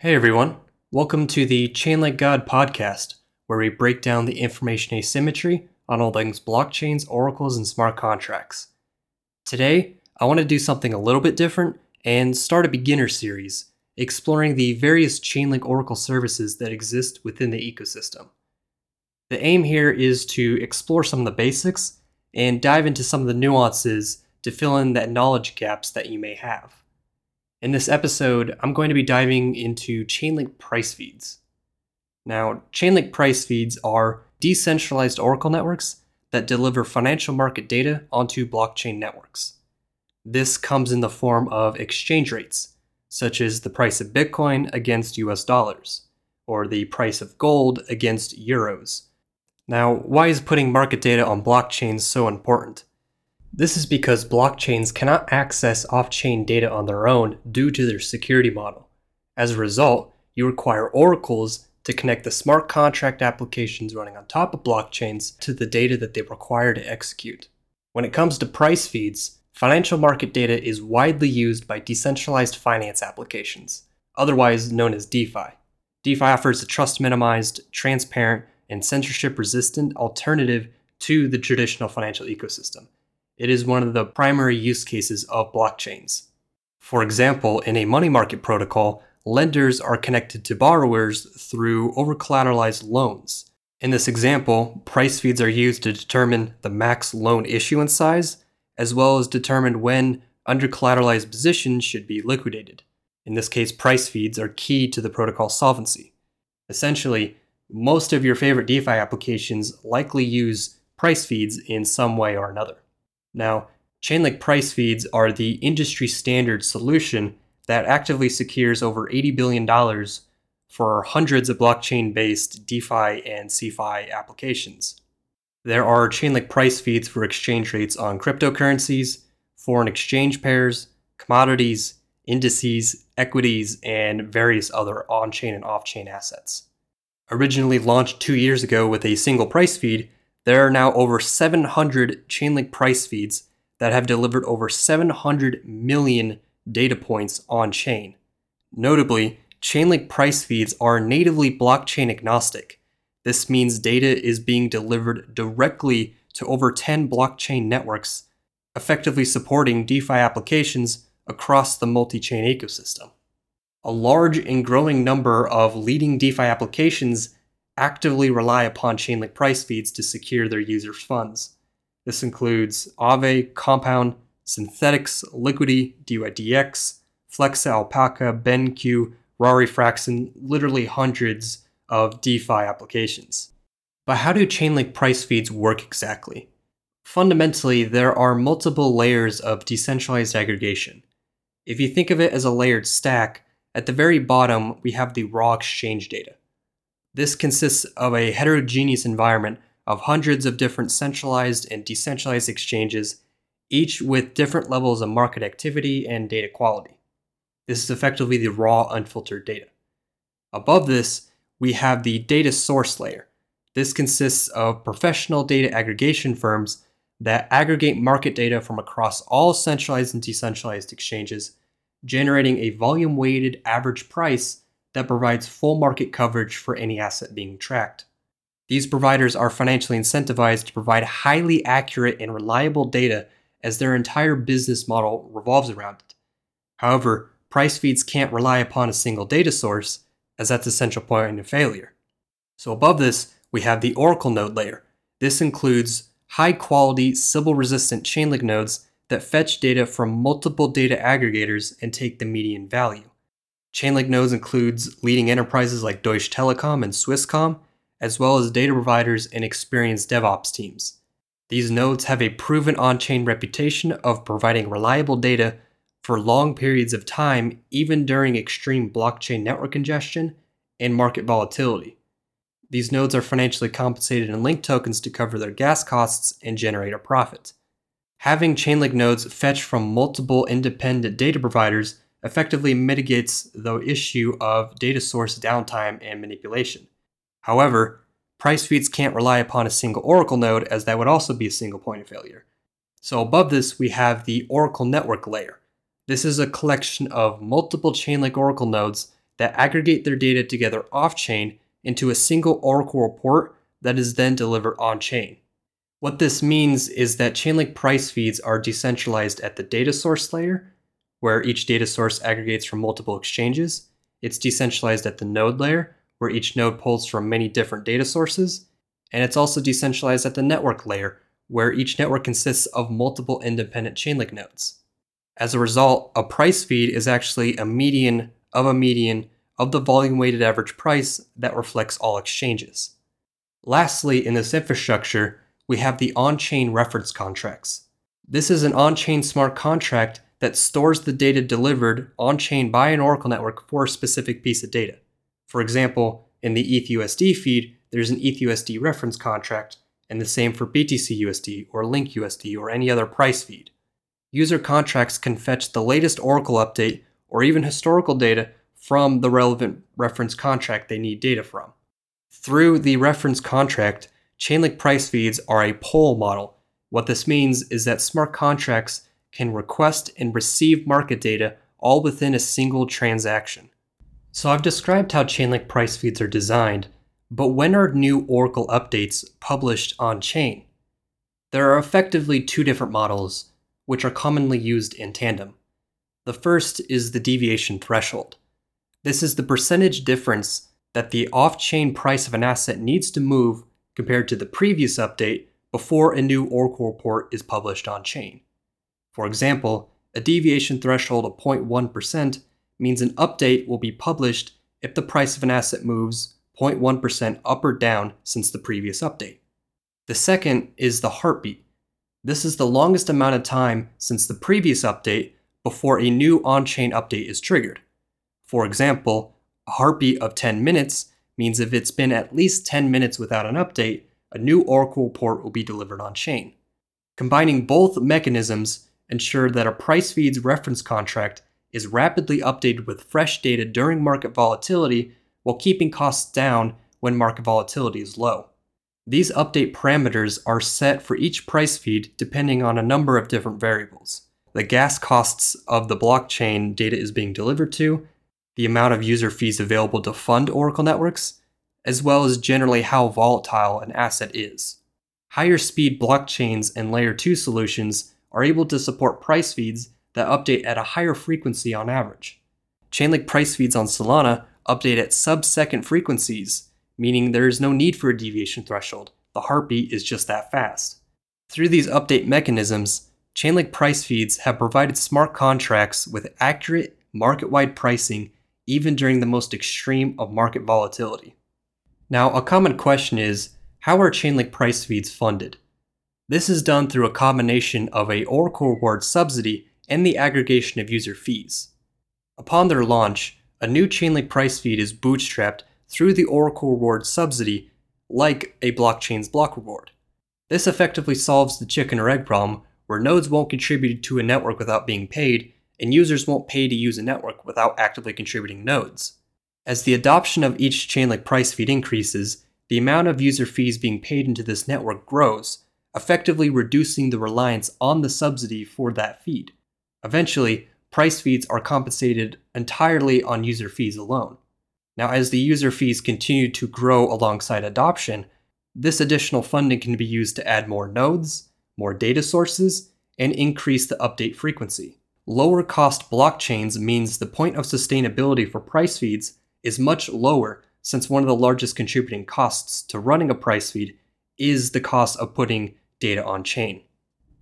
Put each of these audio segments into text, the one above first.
Hey everyone, welcome to the Chainlink God podcast, where we break down the information asymmetry on all things blockchains, oracles, and smart contracts. Today, I want to do something a little bit different and start a beginner series exploring the various Chainlink Oracle services that exist within the ecosystem. The aim here is to explore some of the basics and dive into some of the nuances to fill in that knowledge gaps that you may have. In this episode, I'm going to be diving into Chainlink price feeds. Now, Chainlink price feeds are decentralized Oracle networks that deliver financial market data onto blockchain networks. This comes in the form of exchange rates, such as the price of Bitcoin against US dollars, or the price of gold against euros. Now, why is putting market data on blockchains so important? This is because blockchains cannot access off chain data on their own due to their security model. As a result, you require oracles to connect the smart contract applications running on top of blockchains to the data that they require to execute. When it comes to price feeds, financial market data is widely used by decentralized finance applications, otherwise known as DeFi. DeFi offers a trust minimized, transparent, and censorship resistant alternative to the traditional financial ecosystem it is one of the primary use cases of blockchains. For example, in a money market protocol, lenders are connected to borrowers through over collateralized loans. In this example, price feeds are used to determine the max loan issuance size, as well as determine when under collateralized positions should be liquidated. In this case, price feeds are key to the protocol solvency. Essentially, most of your favorite DeFi applications likely use price feeds in some way or another. Now, Chainlink price feeds are the industry standard solution that actively secures over $80 billion for hundreds of blockchain based DeFi and CeFi applications. There are Chainlink price feeds for exchange rates on cryptocurrencies, foreign exchange pairs, commodities, indices, equities, and various other on chain and off chain assets. Originally launched two years ago with a single price feed, there are now over 700 Chainlink price feeds that have delivered over 700 million data points on chain. Notably, Chainlink price feeds are natively blockchain agnostic. This means data is being delivered directly to over 10 blockchain networks, effectively supporting DeFi applications across the multi chain ecosystem. A large and growing number of leading DeFi applications actively rely upon Chainlink price feeds to secure their users' funds. This includes Aave, Compound, Synthetix, Liquity, DYDX, Flexa, Alpaca, BENQI, Rari Fraxen, literally hundreds of DeFi applications. But how do Chainlink price feeds work exactly? Fundamentally, there are multiple layers of decentralized aggregation. If you think of it as a layered stack, at the very bottom we have the raw exchange data. This consists of a heterogeneous environment of hundreds of different centralized and decentralized exchanges, each with different levels of market activity and data quality. This is effectively the raw, unfiltered data. Above this, we have the data source layer. This consists of professional data aggregation firms that aggregate market data from across all centralized and decentralized exchanges, generating a volume weighted average price that provides full market coverage for any asset being tracked. These providers are financially incentivized to provide highly accurate and reliable data as their entire business model revolves around it. However, price feeds can't rely upon a single data source, as that's a central point of failure. So, above this, we have the Oracle node layer. This includes high quality, Sybil resistant Chainlink nodes that fetch data from multiple data aggregators and take the median value. Chainlink nodes includes leading enterprises like Deutsche Telekom and Swisscom, as well as data providers and experienced DevOps teams. These nodes have a proven on chain reputation of providing reliable data for long periods of time, even during extreme blockchain network congestion and market volatility. These nodes are financially compensated in link tokens to cover their gas costs and generate a profit. Having Chainlink nodes fetch from multiple independent data providers effectively mitigates the issue of data source downtime and manipulation. However, price feeds can't rely upon a single Oracle node as that would also be a single point of failure. So above this, we have the Oracle network layer. This is a collection of multiple Chainlink Oracle nodes that aggregate their data together off chain into a single Oracle report that is then delivered on chain. What this means is that Chainlink price feeds are decentralized at the data source layer, where each data source aggregates from multiple exchanges. It's decentralized at the node layer, where each node pulls from many different data sources. And it's also decentralized at the network layer, where each network consists of multiple independent Chainlink nodes. As a result, a price feed is actually a median of a median of the volume weighted average price that reflects all exchanges. Lastly, in this infrastructure, we have the on chain reference contracts. This is an on chain smart contract that stores the data delivered on chain by an Oracle network for a specific piece of data. For example, in the ETHUSD feed, there's an ETHUSD reference contract, and the same for BTCUSD or LinkUSD or any other price feed. User contracts can fetch the latest Oracle update or even historical data from the relevant reference contract they need data from. Through the reference contract, Chainlink price feeds are a pull model. What this means is that smart contracts can request and receive market data all within a single transaction. So I've described how Chainlink price feeds are designed, but when are new Oracle updates published on chain? There are effectively two different models, which are commonly used in tandem. The first is the deviation threshold. This is the percentage difference that the off chain price of an asset needs to move compared to the previous update before a new Oracle report is published on chain. For example, a deviation threshold of 0.1% means an update will be published if the price of an asset moves 0.1% up or down since the previous update. The second is the heartbeat. This is the longest amount of time since the previous update before a new on chain update is triggered. For example, a heartbeat of 10 minutes means if it's been at least 10 minutes without an update, a new Oracle report will be delivered on chain. Combining both mechanisms ensure that a price feeds reference contract is rapidly updated with fresh data during market volatility while keeping costs down when market volatility is low. These update parameters are set for each price feed depending on a number of different variables. The gas costs of the blockchain data is being delivered to, the amount of user fees available to fund Oracle networks, as well as generally how volatile an asset is. Higher speed blockchains and layer 2 solutions are able to support price feeds that update at a higher frequency on average. Chainlink price feeds on Solana update at sub second frequencies, meaning there is no need for a deviation threshold. The heartbeat is just that fast. Through these update mechanisms, Chainlink price feeds have provided smart contracts with accurate market wide pricing even during the most extreme of market volatility. Now, a common question is how are Chainlink price feeds funded? This is done through a combination of a Oracle reward subsidy and the aggregation of user fees. Upon their launch, a new Chainlink price feed is bootstrapped through the Oracle reward subsidy, like a blockchain's block reward. This effectively solves the chicken or egg problem where nodes won't contribute to a network without being paid, and users won't pay to use a network without actively contributing nodes. As the adoption of each Chainlink price feed increases, the amount of user fees being paid into this network grows, effectively reducing the reliance on the subsidy for that feed. Eventually, price feeds are compensated entirely on user fees alone. Now, as the user fees continue to grow alongside adoption, this additional funding can be used to add more nodes, more data sources, and increase the update frequency. Lower cost blockchains means the point of sustainability for price feeds is much lower since one of the largest contributing costs to running a price feed is the cost of putting data on chain.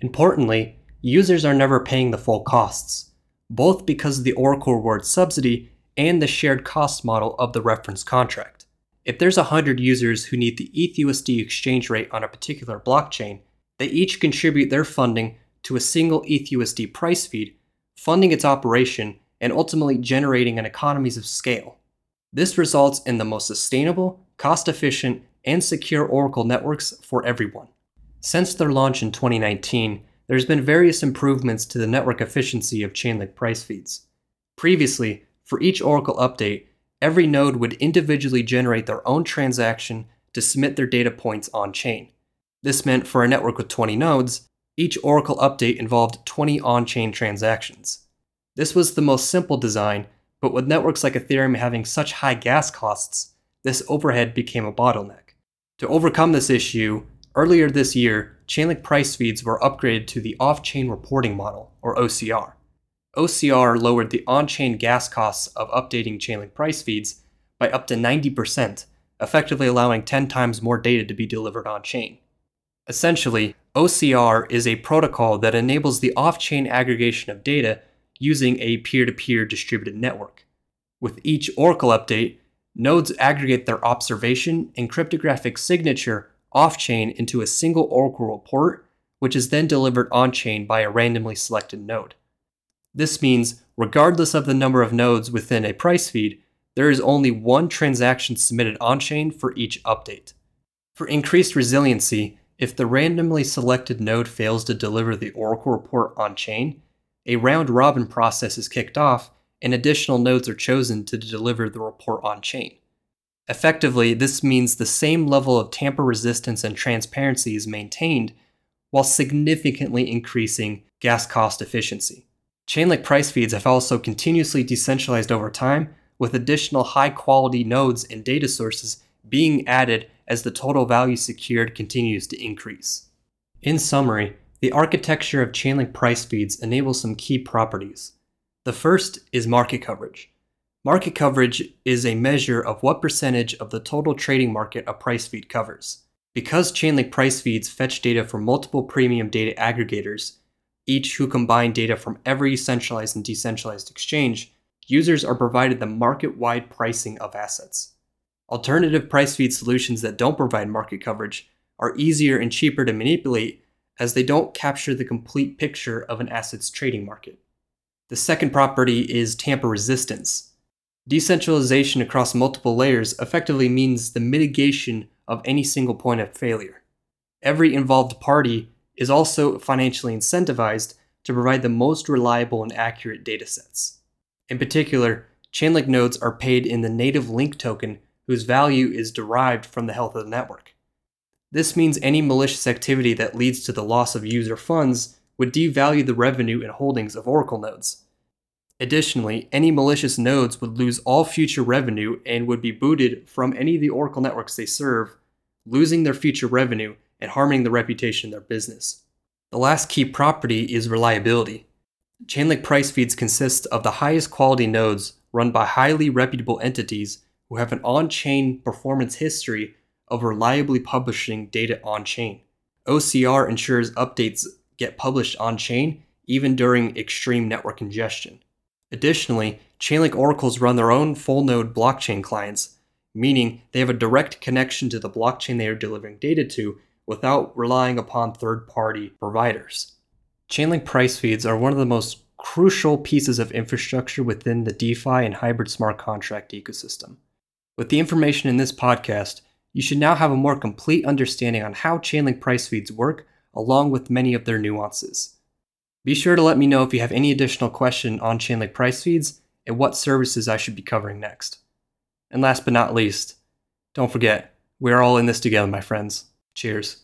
Importantly, users are never paying the full costs, both because of the Oracle reward subsidy and the shared cost model of the reference contract. If there's 100 users who need the ETHUSD exchange rate on a particular blockchain, they each contribute their funding to a single ETHUSD price feed, funding its operation and ultimately generating an economies of scale. This results in the most sustainable, cost efficient, and secure Oracle networks for everyone. Since their launch in 2019, there's been various improvements to the network efficiency of Chainlink price feeds. Previously, for each Oracle update, every node would individually generate their own transaction to submit their data points on chain. This meant for a network with 20 nodes, each Oracle update involved 20 on chain transactions. This was the most simple design, But with networks like Ethereum having such high gas costs, this overhead became a bottleneck. To overcome this issue, earlier this year, Chainlink price feeds were upgraded to the off chain reporting model, or OCR. OCR lowered the on chain gas costs of updating Chainlink price feeds by up to 90%, effectively allowing 10 times more data to be delivered on chain. Essentially, OCR is a protocol that enables the off chain aggregation of data using a peer to peer distributed network. With each Oracle update, nodes aggregate their observation and cryptographic signature off chain into a single Oracle report, which is then delivered on chain by a randomly selected node. This means, regardless of the number of nodes within a price feed, there is only one transaction submitted on chain for each update. For increased resiliency, if the randomly selected node fails to deliver the Oracle report on chain, a round robin process is kicked off and additional nodes are chosen to deliver the report on chain. Effectively, this means the same level of tamper resistance and transparency is maintained while significantly increasing gas cost efficiency. Chainlink price feeds have also continuously decentralized over time, with additional high quality nodes and data sources being added as the total value secured continues to increase. In summary, the architecture of Chainlink price feeds enables some key properties. The first is market coverage. Market coverage is a measure of what percentage of the total trading market a price feed covers. Because Chainlink price feeds fetch data from multiple premium data aggregators, each who combine data from every centralized and decentralized exchange, users are provided the market wide pricing of assets. Alternative price feed solutions that don't provide market coverage are easier and cheaper to manipulate as they don't capture the complete picture of an asset's trading market. The second property is tamper resistance. Decentralization across multiple layers effectively means the mitigation of any single point of failure. Every involved party is also financially incentivized to provide the most reliable and accurate datasets. In particular, Chainlink nodes are paid in the native link token whose value is derived from the health of the network. This means any malicious activity that leads to the loss of user funds would devalue the revenue and holdings of Oracle nodes. Additionally, any malicious nodes would lose all future revenue and would be booted from any of the Oracle networks they serve, losing their future revenue and harming the reputation of their business. The last key property is reliability. Chainlink price feeds consist of the highest quality nodes run by highly reputable entities who have an on chain performance history of reliably publishing data on chain. OCR ensures updates get published on chain even during extreme network congestion. Additionally, Chainlink oracles run their own full node blockchain clients, meaning they have a direct connection to the blockchain they are delivering data to without relying upon third party providers. Chainlink price feeds are one of the most crucial pieces of infrastructure within the DeFi and hybrid smart contract ecosystem. With the information in this podcast, you should now have a more complete understanding on how Chainlink price feeds work, along with many of their nuances. Be sure to let me know if you have any additional question on Chainlink price feeds and what services I should be covering next. And last but not least, don't forget, we're all in this together, my friends. Cheers.